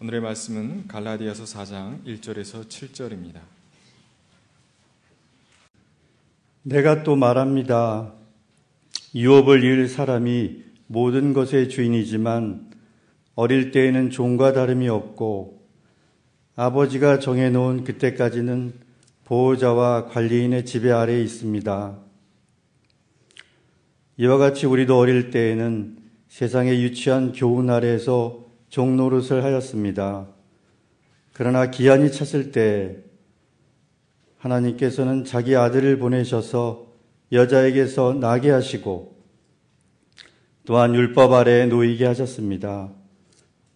오늘의 말씀은 갈라디아서 4장 1절에서 7절입니다. 내가 또 말합니다. 유업을 이을 사람이 모든 것의 주인이지만 어릴 때에는 종과 다름이 없고 아버지가 정해놓은 그때까지는 보호자와 관리인의 지배 아래에 있습니다. 이와 같이 우리도 어릴 때에는 세상의 유치한 교훈 아래에서 종 노릇을 하였습니다. 그러나 기한이 찼을 때 하나님께서는 자기 아들을 보내셔서 여자에게서 나게 하시고 또한 율법 아래에 놓이게 하셨습니다.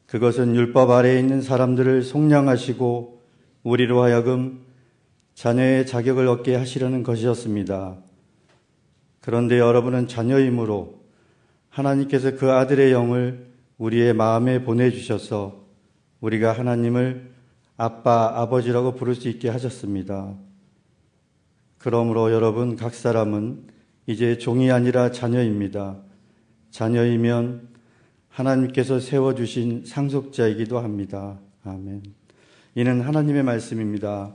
그것은 율법 아래에 있는 사람들을 속량하시고 우리로 하여금 자녀의 자격을 얻게 하시려는 것이었습니다. 그런데 여러분은 자녀이므로 하나님께서 그 아들의 영을 우리의 마음에 보내주셔서 우리가 하나님을 아빠, 아버지라고 부를 수 있게 하셨습니다. 그러므로 여러분 각 사람은 이제 종이 아니라 자녀입니다. 자녀이면 하나님께서 세워주신 상속자이기도 합니다. 아멘. 이는 하나님의 말씀입니다.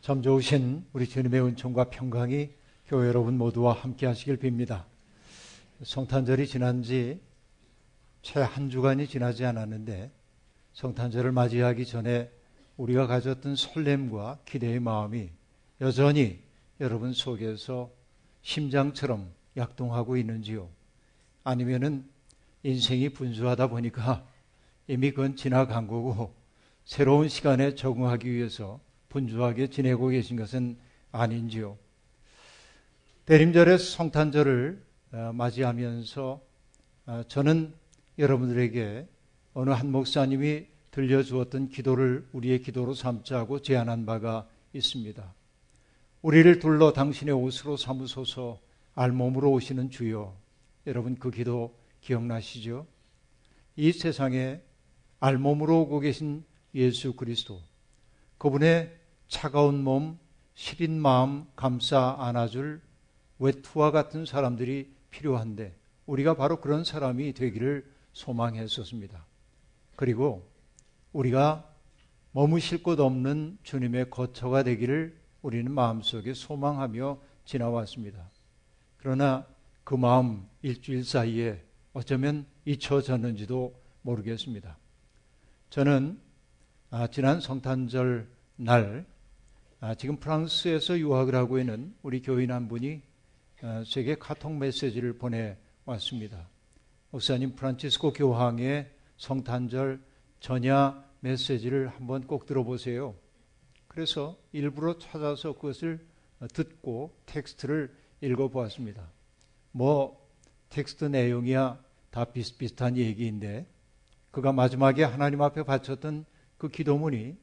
참 좋으신 우리 주님의 은총과 평강이 교회 여러분 모두와 함께 하시길 빕니다. 성탄절이 지난 지 채 한 주간이 지나지 않았는데 성탄절을 맞이하기 전에 우리가 가졌던 설렘과 기대의 마음이 여전히 여러분 속에서 심장처럼 약동하고 있는지요? 아니면은 인생이 분주하다 보니까 이미 그건 지나간 거고 새로운 시간에 적응하기 위해서 분주하게 지내고 계신 것은 아닌지요? 대림절의 성탄절을 어, 맞이하면서 어, 저는 여러분들에게 어느 한 목사님이 들려주었던 기도를 우리의 기도로 삼자고 제안한 바가 있습니다. 우리를 둘러 당신의 옷으로 삼으소서 알몸으로 오시는 주여. 여러분 그 기도 기억나시죠? 이 세상에 알몸으로 오고 계신 예수 그리스도. 그분의 차가운 몸, 시린 마음 감싸 안아줄 외투와 같은 사람들이 필요한데 우리가 바로 그런 사람이 되기를 소망했었습니다. 그리고 우리가 머무실 곳 없는 주님의 거처가 되기를 우리는 마음속에 소망하며 지나왔습니다. 그러나 그 마음 일주일 사이에 어쩌면 잊혀졌는지도 모르겠습니다. 저는 아, 지난 성탄절 날 아, 지금 프랑스에서 유학을 하고 있는 우리 교인 한 분이 아, 제게 카톡 메시지를 보내왔습니다. 목사님 프란치스코 교황의 성탄절 전야 메시지를 한번 꼭 들어보세요. 그래서 일부러 찾아서 그것을 듣고 텍스트를 읽어보았습니다. 뭐 텍스트 내용이야 다 비슷비슷한 얘기인데 그가 마지막에 하나님 앞에 바쳤던 그 기도문이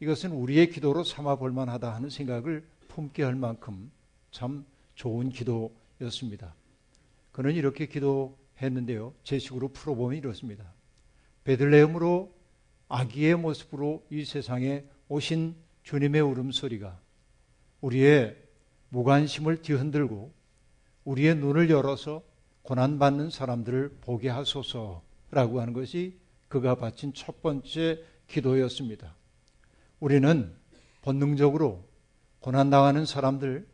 이것은 우리의 기도로 삼아 볼 만하다 하는 생각을 품게 할 만큼 참 좋은 기도였습니다. 그는 이렇게 기도했는데요. 제 식으로 풀어보면 이렇습니다. 베들레헴으로 아기의 모습으로 이 세상에 오신 주님의 울음소리가 우리의 무관심을 뒤흔들고 우리의 눈을 열어서 고난받는 사람들을 보게 하소서라고 하는 것이 그가 바친 첫 번째 기도였습니다. 우리는 본능적으로 고난당하는 사람들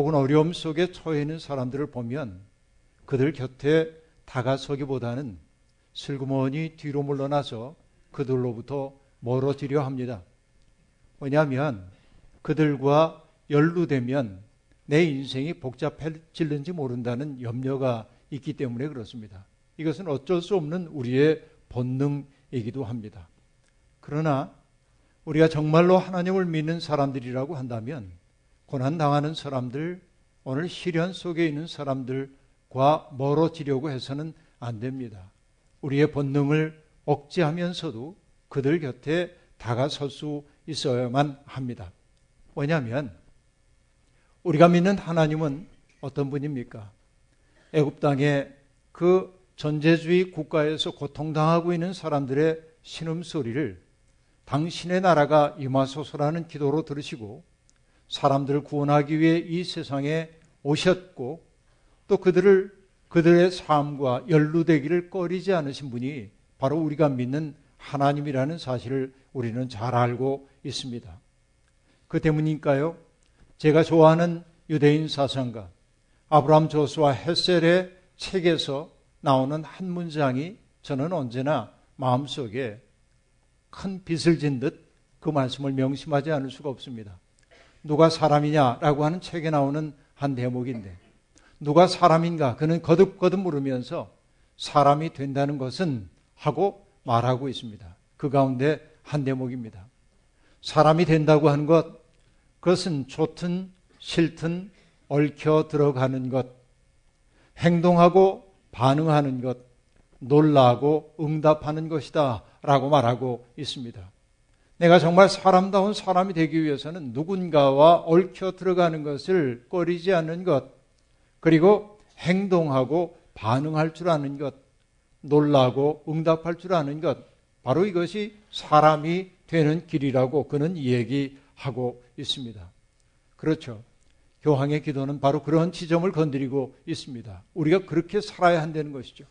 혹은 어려움 속에 처해 있는 사람들을 보면 그들 곁에 다가서기보다는 슬그머니 뒤로 물러나서 그들로부터 멀어지려 합니다. 왜냐하면 그들과 연루되면 내 인생이 복잡해질는지 모른다는 염려가 있기 때문에 그렇습니다. 이것은 어쩔 수 없는 우리의 본능이기도 합니다. 그러나 우리가 정말로 하나님을 믿는 사람들이라고 한다면 고난 당하는 사람들, 오늘 시련 속에 있는 사람들과 멀어지려고 해서는 안 됩니다. 우리의 본능을 억제하면서도 그들 곁에 다가설 수 있어야만 합니다. 왜냐하면 우리가 믿는 하나님은 어떤 분입니까? 애굽 땅에 그 전제주의 국가에서 고통당하고 있는 사람들의 신음소리를 당신의 나라가 임하소서라는 기도로 들으시고 사람들을 구원하기 위해 이 세상에 오셨고 또 그들을 그들의 삶과 연루되기를 꺼리지 않으신 분이 바로 우리가 믿는 하나님이라는 사실을 우리는 잘 알고 있습니다. 그 때문일까요? 제가 좋아하는 유대인 사상가 아브라함 조수와 헤셀의 책에서 나오는 한 문장이 저는 언제나 마음속에 큰 빚을 진 듯 그 말씀을 명심하지 않을 수가 없습니다. 누가 사람이냐라고 하는 책에 나오는 한 대목인데 누가 사람인가 그는 거듭거듭 물으면서 사람이 된다는 것은 하고 말하고 있습니다. 그 가운데 한 대목입니다. 사람이 된다고 하는 것 그것은 좋든 싫든 얽혀 들어가는 것 행동하고 반응하는 것 놀라고 응답하는 것이다 라고 말하고 있습니다. 내가 정말 사람다운 사람이 되기 위해서는 누군가와 얽혀 들어가는 것을 꺼리지 않는 것, 그리고 행동하고 반응할 줄 아는 것, 놀라고 응답할 줄 아는 것, 바로 이것이 사람이 되는 길이라고 그는 얘기하고 있습니다. 그렇죠. 교황의 기도는 바로 그런 지점을 건드리고 있습니다. 우리가 그렇게 살아야 한다는 것이죠.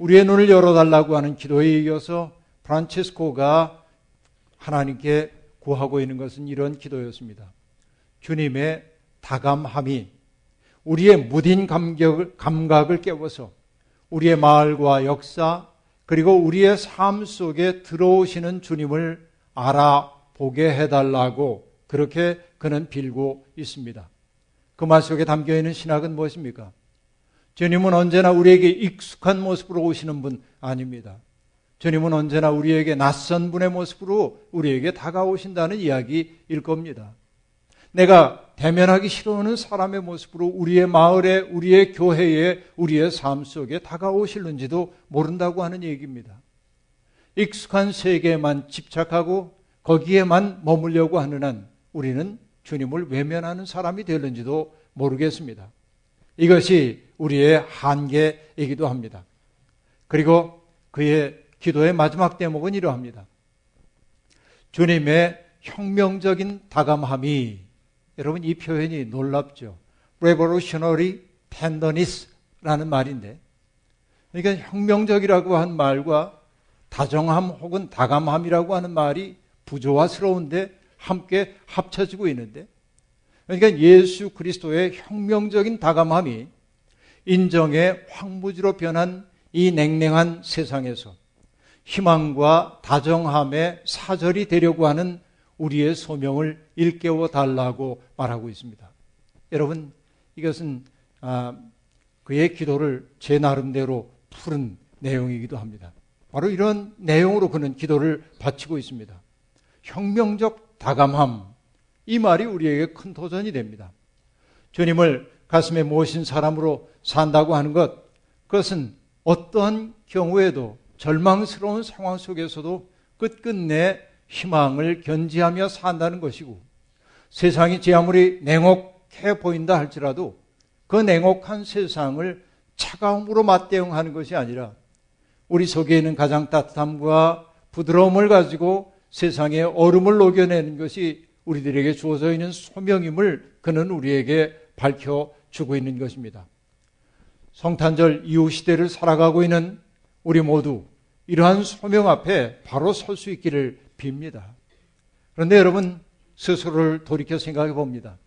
우리의 눈을 열어달라고 하는 기도에 이어서 프란체스코가 하나님께 구하고 있는 것은 이런 기도였습니다. 주님의 다감함이 우리의 무딘 감격을, 감각을 깨워서 우리의 마을과 역사 그리고 우리의 삶 속에 들어오시는 주님을 알아보게 해달라고 그렇게 그는 빌고 있습니다. 그 말 속에 담겨 있는 신학은 무엇입니까? 주님은 언제나 우리에게 익숙한 모습으로 오시는 분 아닙니다. 주님은 언제나 우리에게 낯선 분의 모습으로 우리에게 다가오신다는 이야기일 겁니다. 내가 대면하기 싫어하는 사람의 모습으로 우리의 마을에, 우리의 교회에, 우리의 삶 속에 다가오실는지도 모른다고 하는 얘기입니다. 익숙한 세계에만 집착하고 거기에만 머물려고 하는 한 우리는 주님을 외면하는 사람이 되는지도 모르겠습니다. 이것이 우리의 한계이기도 합니다. 그리고 그의 기도의 마지막 대목은 이러합니다. 주님의 혁명적인 다감함이 여러분 이 표현이 놀랍죠. revolutionary tenderness라는 말인데 그러니까 혁명적이라고 한 말과 다정함 혹은 다감함이라고 하는 말이 부조화스러운데 함께 합쳐지고 있는데 그러니까 예수 그리스도의 혁명적인 다감함이 인정의 황무지로 변한 이 냉랭한 세상에서 희망과 다정함의 사절이 되려고 하는 우리의 소명을 일깨워 달라고 말하고 있습니다. 여러분, 이것은 아, 그의 기도를 제 나름대로 푸른 내용이기도 합니다. 바로 이런 내용으로 그는 기도를 바치고 있습니다. 혁명적 다감함, 이 말이 우리에게 큰 도전이 됩니다. 주님을 가슴에 모신 사람으로 산다고 하는 것, 그것은 어떠한 경우에도 절망스러운 상황 속에서도 끝끝내 희망을 견지하며 산다는 것이고 세상이 제 아무리 냉혹해 보인다 할지라도 그 냉혹한 세상을 차가움으로 맞대응하는 것이 아니라 우리 속에 있는 가장 따뜻함과 부드러움을 가지고 세상에 얼음을 녹여내는 것이 우리들에게 주어져 있는 소명임을 그는 우리에게 밝혀주고 있는 것입니다. 성탄절 이후 시대를 살아가고 있는 우리 모두 이러한 소명 앞에 바로 설 수 있기를 빕니다. 그런데 여러분 스스로를 돌이켜 생각해 봅니다.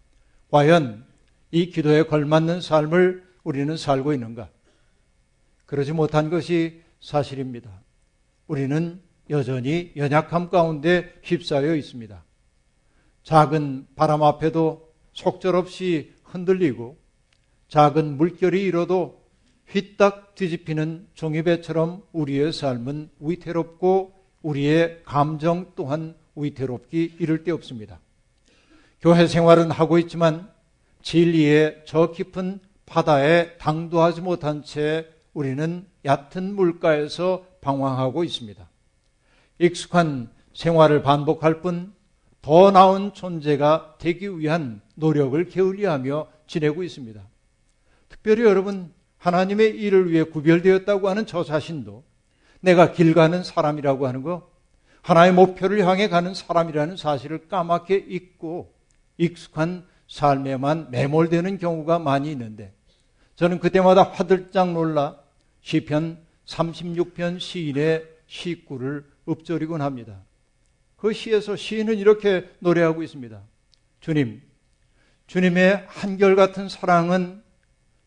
과연 이 기도에 걸맞는 삶을 우리는 살고 있는가? 그러지 못한 것이 사실입니다. 우리는 여전히 연약함 가운데 휩싸여 있습니다. 작은 바람 앞에도 속절없이 흔들리고 작은 물결이 일어도 휘딱 뒤집히는 종이배처럼 우리의 삶은 위태롭고 우리의 감정 또한 위태롭기 이를 데 없습니다. 교회 생활은 하고 있지만 진리의 저 깊은 바다에 당도하지 못한 채 우리는 얕은 물가에서 방황하고 있습니다. 익숙한 생활을 반복할 뿐 더 나은 존재가 되기 위한 노력을 게을리하며 지내고 있습니다. 특별히 여러분 하나님의 일을 위해 구별되었다고 하는 저 자신도 내가 길 가는 사람이라고 하는 거, 하나의 목표를 향해 가는 사람이라는 사실을 까맣게 잊고 익숙한 삶에만 매몰되는 경우가 많이 있는데 저는 그때마다 화들짝 놀라 시편 36편 시인의 시구를 읊조리곤 합니다. 그 시에서 시인은 이렇게 노래하고 있습니다. 주님, 주님의 한결같은 사랑은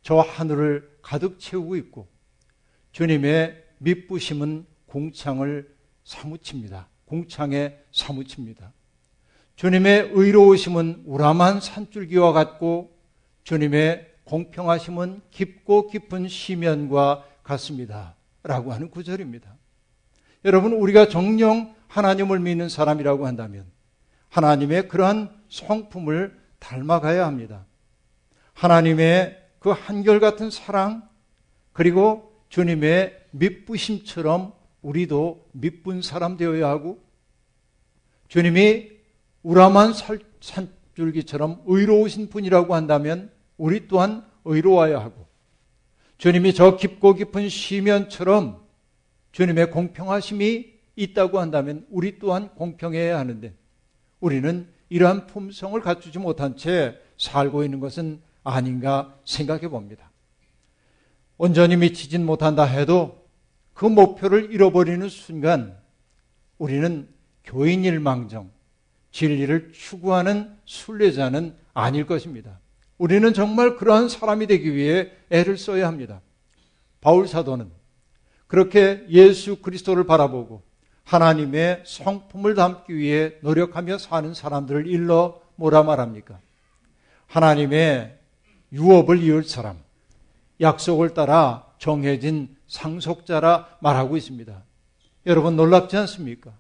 저 하늘을 가득 채우고 있고 주님의 밑부심은 공창을 사무칩니다. 공창에 사무칩니다. 주님의 의로우심은 우람한 산줄기와 같고 주님의 공평하심은 깊고 깊은 시면과 같습니다. 라고 하는 구절입니다. 여러분, 우리가 정령 하나님을 믿는 사람이라고 한다면 하나님의 그러한 성품을 닮아가야 합니다. 하나님의 그 한결같은 사랑, 그리고 주님의 밑부심처럼 우리도 밑분 사람 되어야 하고, 주님이 우람한 산줄기처럼 의로우신 분이라고 한다면 우리 또한 의로워야 하고, 주님이 저 깊고 깊은 시면처럼 주님의 공평하심이 있다고 한다면 우리 또한 공평해야 하는데, 우리는 이러한 품성을 갖추지 못한 채 살고 있는 것은 아닌가 생각해 봅니다. 온전히 미치진 못한다 해도 그 목표를 잃어버리는 순간 우리는 교인일망정 진리를 추구하는 순례자는 아닐 것입니다. 우리는 정말 그러한 사람이 되기 위해 애를 써야 합니다. 바울 사도는 그렇게 예수 그리스도를 바라보고 하나님의 성품을 담기 위해 노력하며 사는 사람들을 일러 뭐라 말합니까? 하나님의 유업을 이을 사람, 약속을 따라 정해진 상속자라 말하고 있습니다. 여러분 놀랍지 않습니까?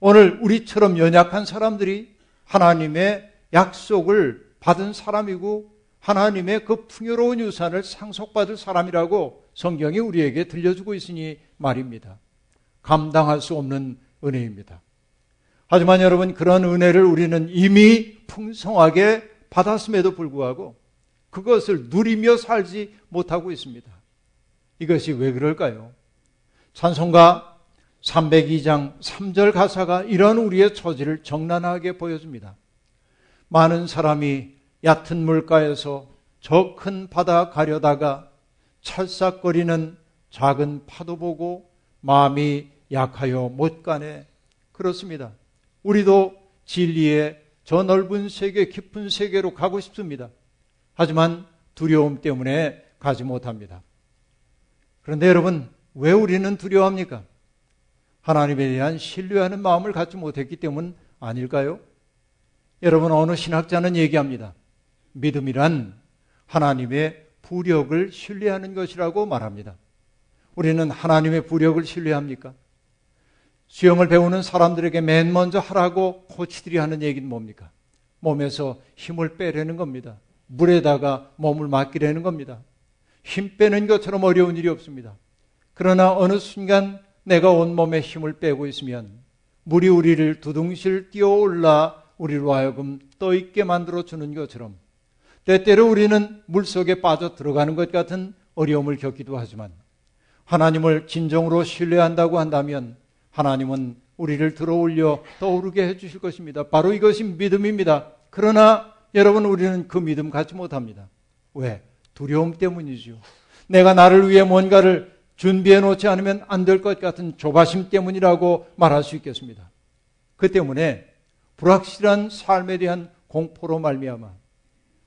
오늘 우리처럼 연약한 사람들이 하나님의 약속을 받은 사람이고 하나님의 그 풍요로운 유산을 상속받을 사람이라고 성경이 우리에게 들려주고 있으니 말입니다. 감당할 수 없는 은혜입니다. 하지만 여러분 그런 은혜를 우리는 이미 풍성하게 받았음에도 불구하고 그것을 누리며 살지 못하고 있습니다. 이것이 왜 그럴까요? 찬송가 302장 3절 가사가 이런 우리의 처지를 정난하게 보여줍니다. 많은 사람이 얕은 물가에서 저 큰 바다 가려다가 찰싹거리는 작은 파도 보고 마음이 약하여 못 가네. 그렇습니다. 우리도 진리의 저 넓은 세계, 깊은 세계로 가고 싶습니다. 하지만 두려움 때문에 가지 못합니다. 그런데 여러분, 왜 우리는 두려워합니까? 하나님에 대한 신뢰하는 마음을 갖지 못했기 때문 아닐까요? 여러분, 어느 신학자는 얘기합니다. 믿음이란 하나님의 부력을 신뢰하는 것이라고 말합니다. 우리는 하나님의 부력을 신뢰합니까? 수영을 배우는 사람들에게 맨 먼저 하라고 코치들이 하는 얘기는 뭡니까? 몸에서 힘을 빼려는 겁니다. 물에다가 몸을 맡기려는 겁니다. 힘 빼는 것처럼 어려운 일이 없습니다. 그러나 어느 순간 내가 온몸에 힘을 빼고 있으면 물이 우리를 두둥실 뛰어올라 우리로 하여금 떠있게 만들어 주는 것처럼 때때로 우리는 물 속에 빠져 들어가는 것 같은 어려움을 겪기도 하지만 하나님을 진정으로 신뢰한다고 한다면 하나님은 우리를 들어올려 떠오르게 해주실 것입니다. 바로 이것이 믿음입니다. 그러나 여러분 우리는 그 믿음 갖지 못합니다. 왜? 두려움 때문이죠. 내가 나를 위해 뭔가를 준비해 놓지 않으면 안 될 것 같은 조바심 때문이라고 말할 수 있겠습니다. 그 때문에 불확실한 삶에 대한 공포로 말미암아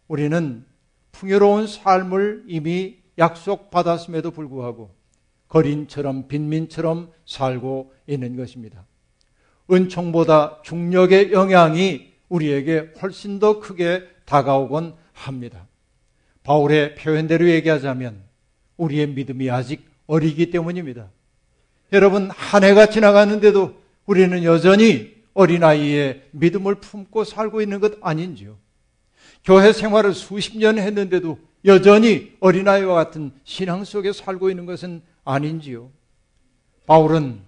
우리는 풍요로운 삶을 이미 약속받았음에도 불구하고 거린처럼 빈민처럼 살고 있는 것입니다. 은총보다 중력의 영향이 우리에게 훨씬 더 크게 다가오곤 합니다. 바울의 표현대로 얘기하자면 우리의 믿음이 아직 어리기 때문입니다. 여러분, 한 해가 지나갔는데도 우리는 여전히 어린아이의 믿음을 품고 살고 있는 것 아닌지요? 교회 생활을 수십 년 했는데도 여전히 어린아이와 같은 신앙 속에 살고 있는 것은 아닌지요? 바울은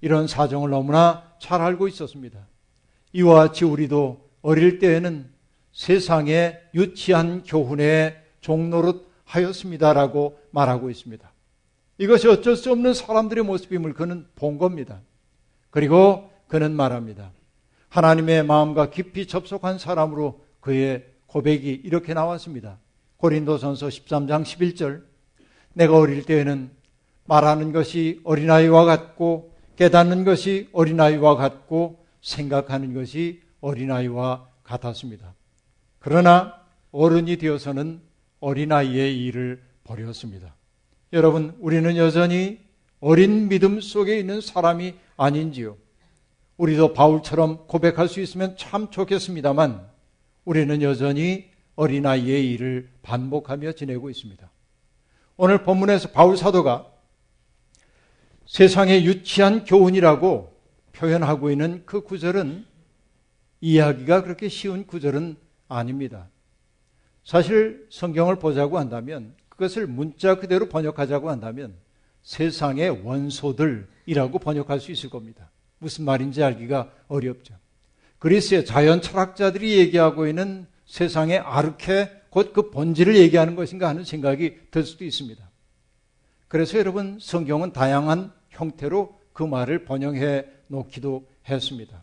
이런 사정을 너무나 잘 알고 있었습니다. 이와 같이 우리도 어릴 때에는 세상에 유치한 교훈의 종노릇 하였습니다라고 말하고 있습니다. 이것이 어쩔 수 없는 사람들의 모습임을 그는 본 겁니다. 그리고 그는 말합니다. 하나님의 마음과 깊이 접속한 사람으로 그의 고백이 이렇게 나왔습니다. 고린도전서 13장 11절 내가 어릴 때에는 말하는 것이 어린아이와 같고 깨닫는 것이 어린아이와 같고 생각하는 것이 어린아이와 같았습니다. 그러나 어른이 되어서는 어린아이의 일을 버렸습니다. 여러분, 우리는 여전히 어린 믿음 속에 있는 사람이 아닌지요. 우리도 바울처럼 고백할 수 있으면 참 좋겠습니다만 우리는 여전히 어린아이의 일을 반복하며 지내고 있습니다. 오늘 본문에서 바울 사도가 세상의 유치한 교훈이라고 표현하고 있는 그 구절은 이해하기가 그렇게 쉬운 구절은 아닙니다. 사실 성경을 보자고 한다면 그것을 문자 그대로 번역하자고 한다면 세상의 원소들이라고 번역할 수 있을 겁니다. 무슨 말인지 알기가 어렵죠. 그리스의 자연 철학자들이 얘기하고 있는 세상의 아르케 곧 그 본질을 얘기하는 것인가 하는 생각이 들 수도 있습니다. 그래서 여러분 성경은 다양한 형태로 그 말을 번역해 놓기도 했습니다.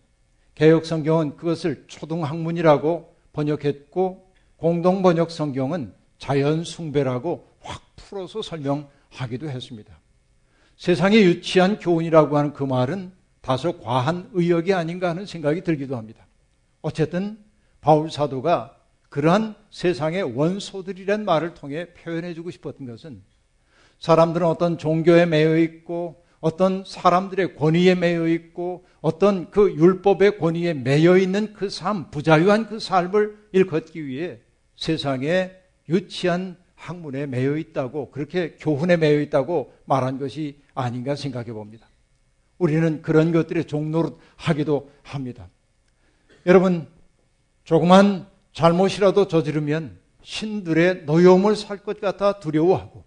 개혁 성경은 그것을 초등학문이라고 번역했고 공동 번역 성경은 자연 숭배라고 확 풀어서 설명하기도 했습니다. 세상에 유치한 교훈이라고 하는 그 말은 다소 과한 의역이 아닌가 하는 생각이 들기도 합니다. 어쨌든 바울 사도가 그러한 세상의 원소들이란 말을 통해 표현해 주고 싶었던 것은 사람들은 어떤 종교에 매여 있고 어떤 사람들의 권위에 매여 있고 어떤 그 율법의 권위에 매여 있는 그 삶, 부자유한 그 삶을 일컫기 위해 세상에 유치한 학문에 매여 있다고 그렇게 교훈에 매여 있다고 말한 것이 아닌가 생각해 봅니다. 우리는 그런 것들의 종로를 하기도 합니다. 여러분, 조그만 잘못이라도 저지르면 신들의 노여움을 살 것 같아 두려워하고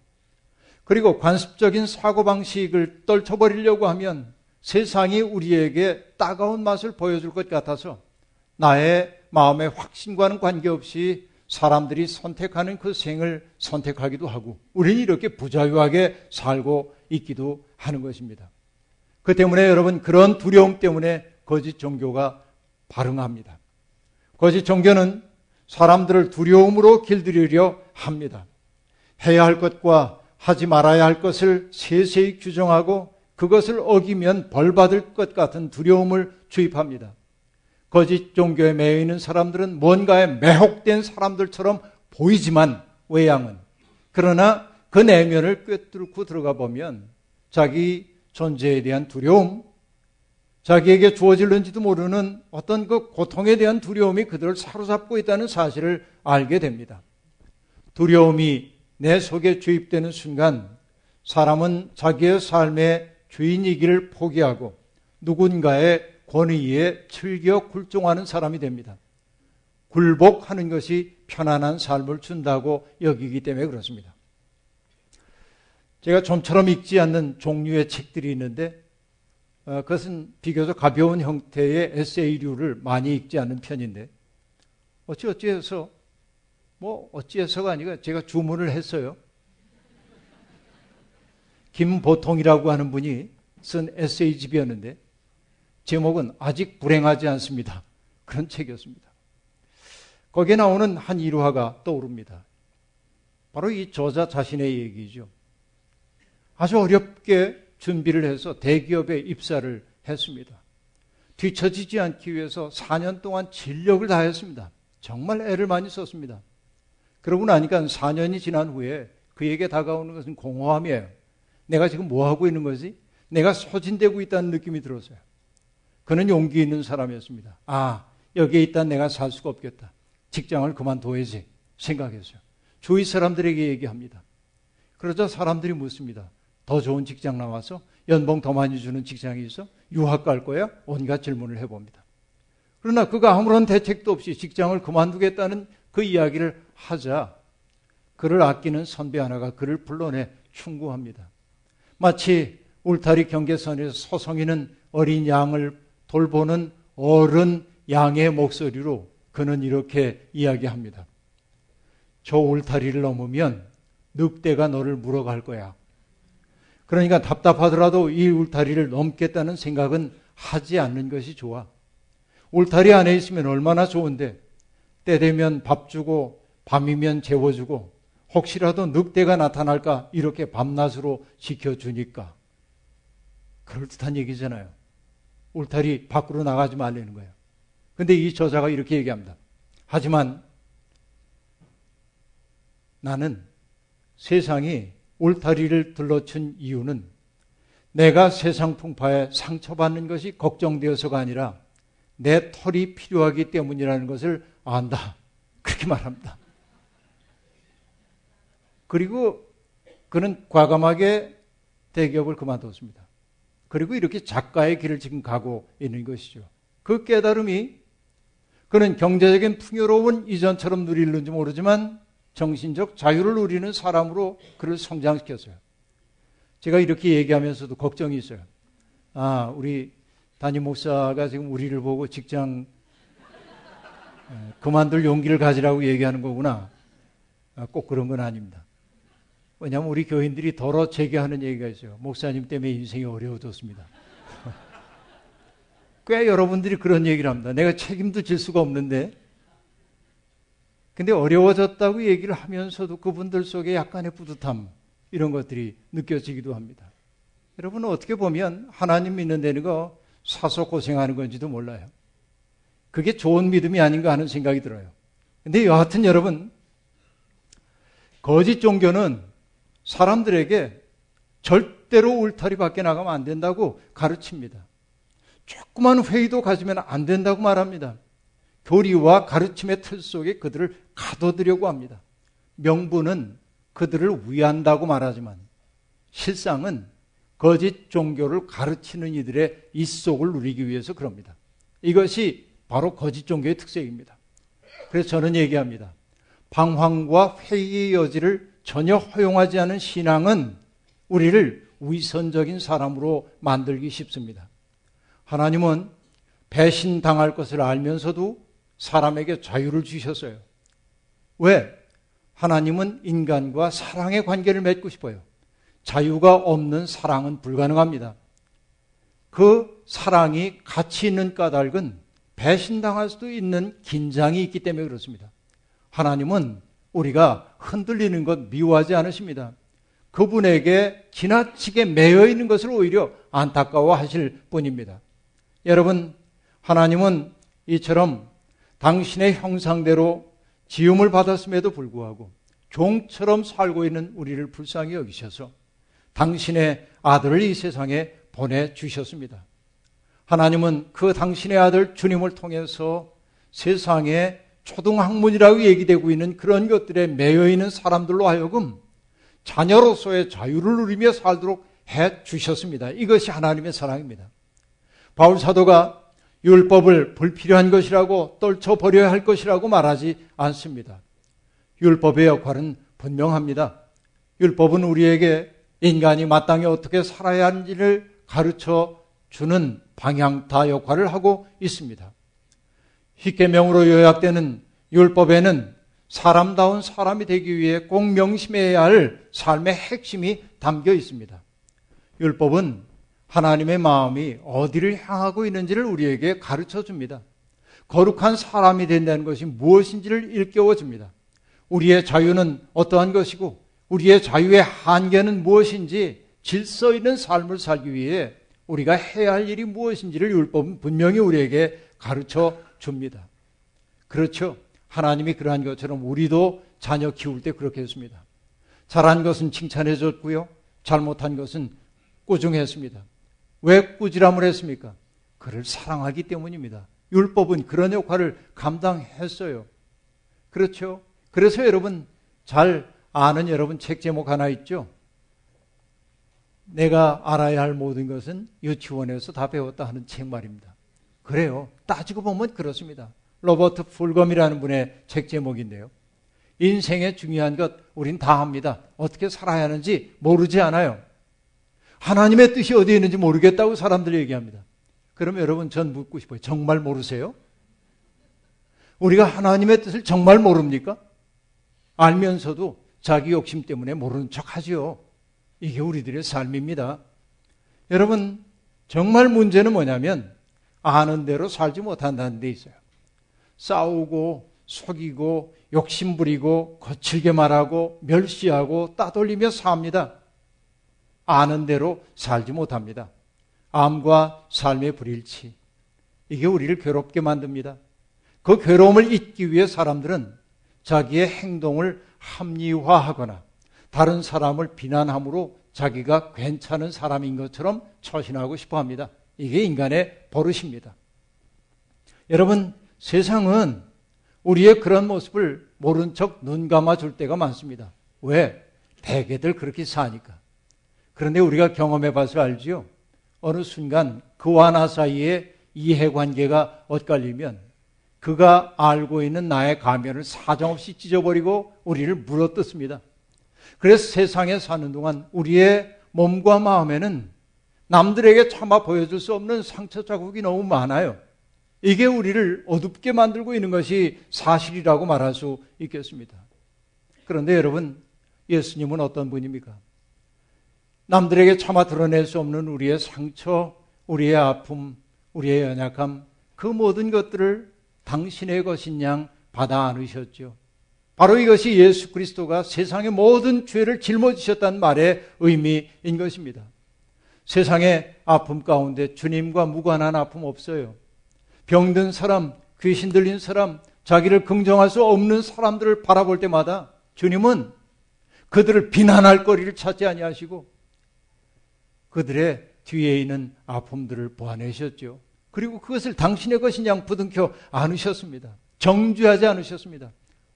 그리고 관습적인 사고방식을 떨쳐버리려고 하면 세상이 우리에게 따가운 맛을 보여줄 것 같아서 나의 마음의 확신과는 관계없이 사람들이 선택하는 그 생을 선택하기도 하고 우리는 이렇게 부자유하게 살고 있기도 하는 것입니다. 그 때문에 여러분 그런 두려움 때문에 거짓 종교가 발흥합니다. 거짓 종교는 사람들을 두려움으로 길들이려 합니다. 해야 할 것과 하지 말아야 할 것을 세세히 규정하고 그것을 어기면 벌받을 것 같은 두려움을 주입합니다. 거짓 종교에 매여 있는 사람들은 뭔가에 매혹된 사람들처럼 보이지만 외양은 그러나 그 내면을 꿰뚫고 들어가 보면 자기 존재에 대한 두려움, 자기에게 주어질는지도 모르는 어떤 그 고통에 대한 두려움이 그들을 사로잡고 있다는 사실을 알게 됩니다. 두려움이 내 속에 주입되는 순간 사람은 자기의 삶의 주인이기를 포기하고 누군가의 권위에 즐겨 굴종하는 사람이 됩니다. 굴복하는 것이 편안한 삶을 준다고 여기기 때문에 그렇습니다. 제가 좀처럼 읽지 않는 종류의 책들이 있는데 어, 그것은 비교적 가벼운 형태의 에세이류를 많이 읽지 않는 편인데 어찌 어찌해서 뭐 어찌해서가 아니라 제가 주문을 했어요. 김보통이라고 하는 분이 쓴 에세이집이었는데 제목은 아직 불행하지 않습니다. 그런 책이었습니다. 거기에 나오는 한 일화가 떠오릅니다. 바로 이 저자 자신의 얘기죠. 아주 어렵게 준비를 해서 대기업에 입사를 했습니다. 뒤처지지 않기 위해서 4년 동안 진력을 다했습니다. 정말 애를 많이 썼습니다. 그러고 나니까 4년이 지난 후에 그에게 다가오는 것은 공허함이에요. 내가 지금 뭐 하고 있는 거지? 내가 소진되고 있다는 느낌이 들었어요. 그는 용기 있는 사람이었습니다. 아, 여기에 있다 내가 살 수가 없겠다. 직장을 그만둬야지 생각했어요. 주위 사람들에게 얘기합니다. 그러자 사람들이 묻습니다. 더 좋은 직장 나와서 연봉 더 많이 주는 직장이 있어? 유학 갈 거야? 온갖 질문을 해봅니다. 그러나 그가 아무런 대책도 없이 직장을 그만두겠다는 그 이야기를 하자 그를 아끼는 선배 하나가 그를 불러내 충고합니다. 마치 울타리 경계선에서 소송이는 어린 양을 돌보는 어른 양의 목소리로 그는 이렇게 이야기합니다. 저 울타리를 넘으면 늑대가 너를 물어갈 거야. 그러니까 답답하더라도 이 울타리를 넘겠다는 생각은 하지 않는 것이 좋아. 울타리 안에 있으면 얼마나 좋은데 때 되면 밥 주고 밤이면 재워주고 혹시라도 늑대가 나타날까 이렇게 밤낮으로 지켜주니까 그럴듯한 얘기잖아요. 울타리 밖으로 나가지 말라는 거예요. 근데 이 저자가 이렇게 얘기합니다. 하지만 나는 세상이 울타리를 둘러친 이유는 내가 세상 풍파에 상처받는 것이 걱정되어서가 아니라 내 털이 필요하기 때문이라는 것을 안다. 그렇게 말합니다. 그리고 그는 과감하게 대기업을 그만뒀습니다. 그리고 이렇게 작가의 길을 지금 가고 있는 것이죠. 그 깨달음이 그는 경제적인 풍요로운 이전처럼 누리는지 모르지만 정신적 자유를 누리는 사람으로 그를 성장시켰어요. 제가 이렇게 얘기하면서도 걱정이 있어요. 아, 우리 담임 목사가 지금 우리를 보고 직장 그만둘 용기를 가지라고 얘기하는 거구나. 아, 꼭 그런 건 아닙니다. 왜냐하면 우리 교인들이 더러 제기하는 얘기가 있어요. 목사님 때문에 인생이 어려워졌습니다. 꽤 여러분들이 그런 얘기를 합니다. 내가 책임도 질 수가 없는데. 근데 어려워졌다고 얘기를 하면서도 그분들 속에 약간의 뿌듯함, 이런 것들이 느껴지기도 합니다. 여러분은 어떻게 보면 하나님 믿는 데는 거 사서 고생하는 건지도 몰라요. 그게 좋은 믿음이 아닌가 하는 생각이 들어요. 근데 여하튼 여러분, 거짓 종교는 사람들에게 절대로 울타리 밖에 나가면 안 된다고 가르칩니다. 조그만 회의도 가지면 안 된다고 말합니다. 교리와 가르침의 틀 속에 그들을 가둬두려고 합니다. 명분은 그들을 위한다고 말하지만 실상은 거짓 종교를 가르치는 이들의 입속을 누리기 위해서 그럽니다. 이것이 바로 거짓 종교의 특색입니다. 그래서 저는 얘기합니다. 방황과 회의의 여지를 전혀 허용하지 않은 신앙은 우리를 위선적인 사람으로 만들기 쉽습니다. 하나님은 배신당할 것을 알면서도 사람에게 자유를 주셨어요. 왜? 하나님은 인간과 사랑의 관계를 맺고 싶어요. 자유가 없는 사랑은 불가능합니다. 그 사랑이 가치 있는 까닭은 배신당할 수도 있는 긴장이 있기 때문에 그렇습니다. 하나님은 우리가 흔들리는 것 미워하지 않으십니다. 그분에게 지나치게 매여 있는 것을 오히려 안타까워 하실 뿐입니다. 여러분, 하나님은 이처럼 당신의 형상대로 지음을 받았음에도 불구하고 종처럼 살고 있는 우리를 불쌍히 여기셔서 당신의 아들을 이 세상에 보내주셨습니다. 하나님은 그 당신의 아들 주님을 통해서 세상에 초등학문이라고 얘기되고 있는 그런 것들에 매여 있는 사람들로 하여금 자녀로서의 자유를 누리며 살도록 해 주셨습니다. 이것이 하나님의 사랑입니다. 바울 사도가 율법을 불필요한 것이라고 떨쳐버려야 할 것이라고 말하지 않습니다. 율법의 역할은 분명합니다. 율법은 우리에게 인간이 마땅히 어떻게 살아야 하는지를 가르쳐 주는 방향타 역할을 하고 있습니다. 십계명으로 요약되는 율법에는 사람다운 사람이 되기 위해 꼭 명심해야 할 삶의 핵심이 담겨 있습니다. 율법은 하나님의 마음이 어디를 향하고 있는지를 우리에게 가르쳐 줍니다. 거룩한 사람이 된다는 것이 무엇인지를 일깨워 줍니다. 우리의 자유는 어떠한 것이고 우리의 자유의 한계는 무엇인지 질서 있는 삶을 살기 위해 우리가 해야 할 일이 무엇인지를 율법은 분명히 우리에게 가르쳐 줍니다. 그렇죠. 하나님이 그러한 것처럼 우리도 자녀 키울 때 그렇게 했습니다. 잘한 것은 칭찬해 줬고요. 잘못한 것은 꾸중했습니다. 왜 꾸지람을 했습니까? 그를 사랑하기 때문입니다. 율법은 그런 역할을 감당했어요. 그렇죠? 그래서 여러분 잘 아는 여러분 책 제목 하나 있죠? 내가 알아야 할 모든 것은 유치원에서 다 배웠다 하는 책 말입니다. 그래요. 따지고 보면 그렇습니다. 로버트 풀검이라는 분의 책 제목인데요. 인생의 중요한 것 우린 다 합니다. 어떻게 살아야 하는지 모르지 않아요. 하나님의 뜻이 어디에 있는지 모르겠다고 사람들이 얘기합니다. 그럼 여러분 전 묻고 싶어요. 정말 모르세요? 우리가 하나님의 뜻을 정말 모릅니까? 알면서도 자기 욕심 때문에 모르는 척 하지요. 이게 우리들의 삶입니다. 여러분, 정말 문제는 뭐냐면 아는 대로 살지 못한다는 데 있어요. 싸우고 속이고 욕심부리고 거칠게 말하고 멸시하고 따돌리며 삽니다. 아는 대로 살지 못합니다. 암과 삶의 불일치. 이게 우리를 괴롭게 만듭니다. 그 괴로움을 잊기 위해 사람들은 자기의 행동을 합리화하거나 다른 사람을 비난함으로 자기가 괜찮은 사람인 것처럼 처신하고 싶어 합니다. 이게 인간의 버릇입니다. 여러분, 세상은 우리의 그런 모습을 모른 척 눈 감아 줄 때가 많습니다. 왜? 대개들 그렇게 사니까. 그런데 우리가 경험해 봐서 알지요. 어느 순간 그와 나 사이에 이해관계가 엇갈리면 그가 알고 있는 나의 가면을 사정없이 찢어버리고 우리를 물어뜯습니다. 그래서 세상에 사는 동안 우리의 몸과 마음에는 남들에게 참아 보여줄 수 없는 상처 자국이 너무 많아요. 이게 우리를 어둡게 만들고 있는 것이 사실이라고 말할 수 있겠습니다. 그런데 여러분, 예수님은 어떤 분입니까? 남들에게 차마 드러낼 수 없는 우리의 상처, 우리의 아픔, 우리의 연약함, 그 모든 것들을 당신의 것인 양 받아 안으셨죠. 바로 이것이 예수 그리스도가 세상의 모든 죄를 짊어지셨다는 말의 의미인 것입니다. 세상의 아픔 가운데 주님과 무관한 아픔 없어요. 병든 사람, 귀신 들린 사람, 자기를 긍정할 수 없는 사람들을 바라볼 때마다 주님은 그들을 비난할 거리를 찾지 아니하시고 그들의 뒤에 있는 아픔들을 보아내셨죠. 그리고 그것을 당신의 것인 양 부둥켜 안으셨습니다. 정죄하지 않으셨습니다.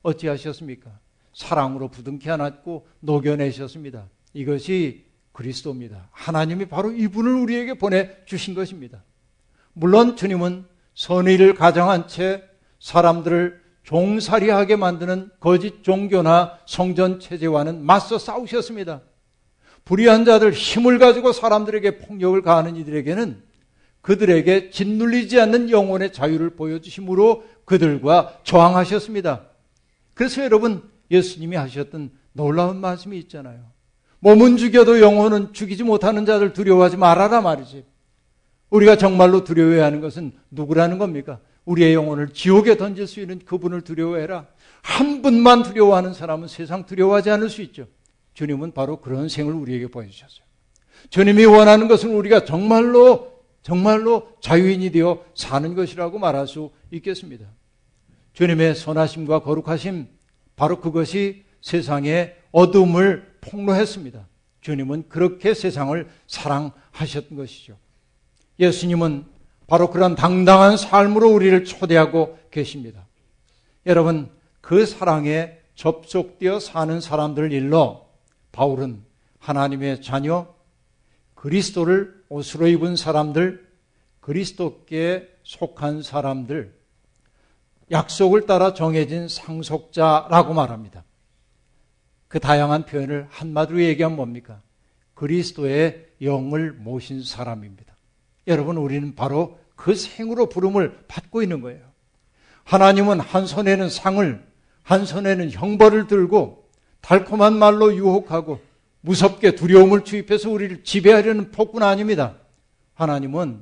어찌하셨습니까? 사랑으로 부둥켜 안았고 녹여내셨습니다. 이것이 그리스도입니다. 하나님이 바로 이분을 우리에게 보내주신 것입니다. 물론 주님은 선의를 가정한 채 사람들을 종살이하게 만드는 거짓 종교나 성전 체제와는 맞서 싸우셨습니다. 불의한 자들 힘을 가지고 사람들에게 폭력을 가하는 이들에게는 그들에게 짓눌리지 않는 영혼의 자유를 보여주심으로 그들과 저항하셨습니다. 그래서 여러분 예수님이 하셨던 놀라운 말씀이 있잖아요. 몸은 죽여도 영혼은 죽이지 못하는 자들 두려워하지 말아라 말이지. 우리가 정말로 두려워해야 하는 것은 누구라는 겁니까? 우리의 영혼을 지옥에 던질 수 있는 그분을 두려워해라. 한 분만 두려워하는 사람은 세상 두려워하지 않을 수 있죠. 주님은 바로 그런 생을 우리에게 보여주셨어요. 주님이 원하는 것은 우리가 정말로 정말로 자유인이 되어 사는 것이라고 말할 수 있겠습니다. 주님의 선하심과 거룩하심 바로 그것이 세상의 어둠을 폭로했습니다. 주님은 그렇게 세상을 사랑하셨던 것이죠. 예수님은 바로 그런 당당한 삶으로 우리를 초대하고 계십니다. 여러분, 그 사랑에 접속되어 사는 사람들을 일러 바울은 하나님의 자녀, 그리스도를 옷으로 입은 사람들, 그리스도께 속한 사람들, 약속을 따라 정해진 상속자라고 말합니다. 그 다양한 표현을 한마디로 얘기하면 뭡니까? 그리스도의 영을 모신 사람입니다. 여러분, 우리는 바로 그 생으로 부름을 받고 있는 거예요. 하나님은 한 손에는 상을, 한 손에는 형벌을 들고 달콤한 말로 유혹하고 무섭게 두려움을 주입해서 우리를 지배하려는 폭군 아닙니다. 하나님은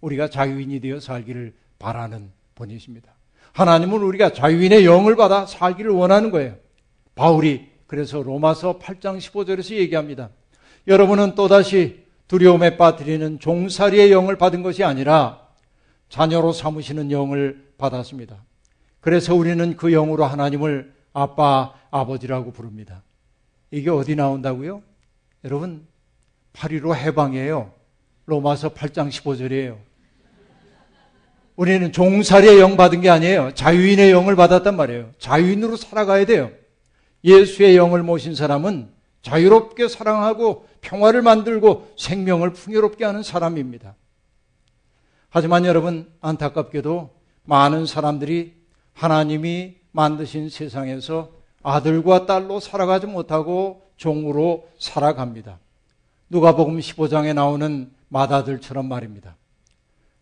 우리가 자유인이 되어 살기를 바라는 분이십니다. 하나님은 우리가 자유인의 영을 받아 살기를 원하는 거예요. 바울이 그래서 로마서 8장 15절에서 얘기합니다. 여러분은 또다시 두려움에 빠뜨리는 종살이의 영을 받은 것이 아니라 자녀로 삼으시는 영을 받았습니다. 그래서 우리는 그 영으로 하나님을 아빠, 아버지라고 부릅니다. 이게 어디 나온다고요? 여러분, 8.15 해방이에요. 로마서 8장 15절이에요. 우리는 종살이의 영 받은 게 아니에요. 자유인의 영을 받았단 말이에요. 자유인으로 살아가야 돼요. 예수의 영을 모신 사람은 자유롭게 사랑하고 평화를 만들고 생명을 풍요롭게 하는 사람입니다. 하지만 여러분, 안타깝게도 많은 사람들이 하나님이 만드신 세상에서 아들과 딸로 살아가지 못하고 종으로 살아갑니다. 누가복음 15장에 나오는 마다들처럼 말입니다.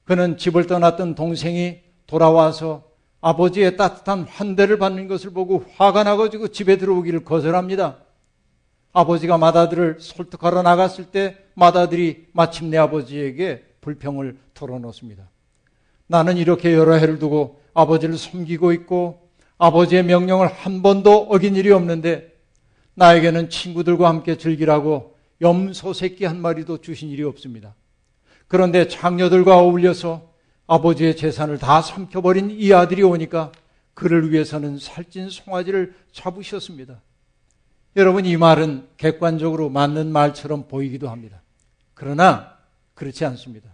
그는 집을 떠났던 동생이 돌아와서 아버지의 따뜻한 환대를 받는 것을 보고 화가 나가지고 집에 들어오기를 거절합니다. 아버지가 마다들을 설득하러 나갔을 때 마다들이 마침내 아버지에게 불평을 털어놓습니다. 나는 이렇게 여러 해를 두고 아버지를 섬기고 있고 아버지의 명령을 한 번도 어긴 일이 없는데 나에게는 친구들과 함께 즐기라고 염소 새끼 한 마리도 주신 일이 없습니다. 그런데 장녀들과 어울려서 아버지의 재산을 다 삼켜버린 이 아들이 오니까 그를 위해서는 살찐 송아지를 잡으셨습니다. 여러분 이 말은 객관적으로 맞는 말처럼 보이기도 합니다. 그러나 그렇지 않습니다.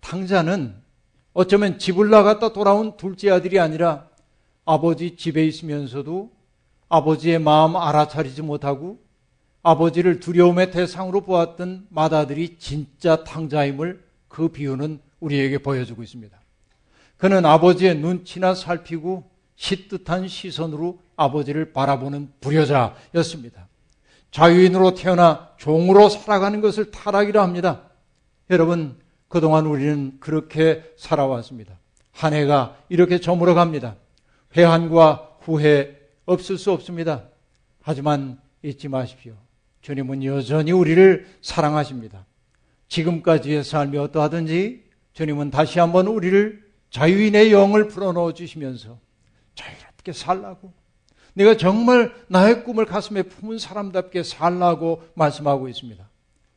탕자는 어쩌면 집을 나갔다 돌아온 둘째 아들이 아니라 아버지 집에 있으면서도 아버지의 마음 알아차리지 못하고 아버지를 두려움의 대상으로 보았던 맏아들이 진짜 탕자임을 그 비유는 우리에게 보여주고 있습니다. 그는 아버지의 눈치나 살피고 시뜻한 시선으로 아버지를 바라보는 불효자였습니다. 자유인으로 태어나 종으로 살아가는 것을 타락이라 합니다. 여러분, 그동안 우리는 그렇게 살아왔습니다. 한 해가 이렇게 저물어 갑니다. 회한과 후회 없을 수 없습니다. 하지만 잊지 마십시오. 주님은 여전히 우리를 사랑하십니다. 지금까지의 삶이 어떠하든지 주님은 다시 한번 우리를 자유인의 영을 풀어넣어 주시면서 자유롭게 살라고 내가 정말 나의 꿈을 가슴에 품은 사람답게 살라고 말씀하고 있습니다.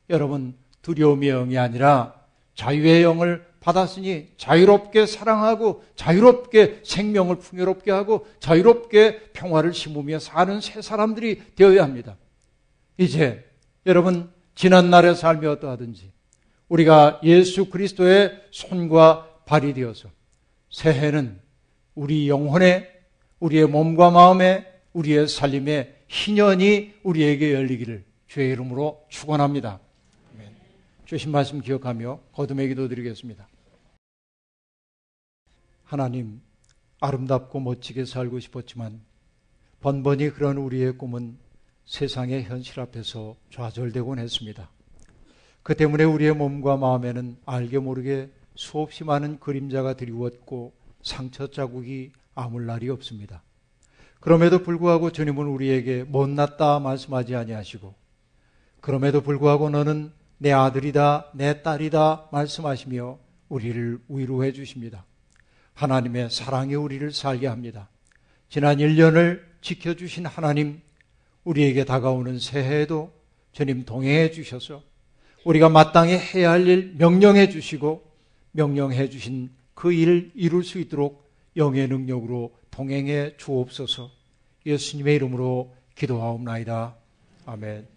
여러분 두려움의 영이 아니라 자유의 영을 받았으니 자유롭게 사랑하고 자유롭게 생명을 풍요롭게 하고 자유롭게 평화를 심으며 사는 새 사람들이 되어야 합니다. 이제 여러분 지난 날의 삶이 어떠하든지 우리가 예수 그리스도의 손과 발이 되어서 새해는 우리 영혼에 우리의 몸과 마음에 우리의 살림에 희년이 우리에게 열리기를 주의 이름으로 축원합니다. 주신 말씀 기억하며 거듭의 기도 드리겠습니다. 하나님, 아름답고 멋지게 살고 싶었지만 번번이 그런 우리의 꿈은 세상의 현실 앞에서 좌절되곤 했습니다. 그 때문에 우리의 몸과 마음에는 알게 모르게 수없이 많은 그림자가 드리웠고 상처 자국이 아물 날이 없습니다. 그럼에도 불구하고 주님은 우리에게 못났다 말씀하지 아니하시고 그럼에도 불구하고 너는 내 아들이다 내 딸이다 말씀하시며 우리를 위로해 주십니다. 하나님의 사랑이 우리를 살게 합니다. 지난 1년을 지켜주신 하나님 우리에게 다가오는 새해에도 주님 동행해 주셔서 우리가 마땅히 해야 할 일 명령해 주시고 명령해 주신 그 일을 이룰 수 있도록 영의 능력으로 동행해 주옵소서 예수님의 이름으로 기도하옵나이다. 아멘.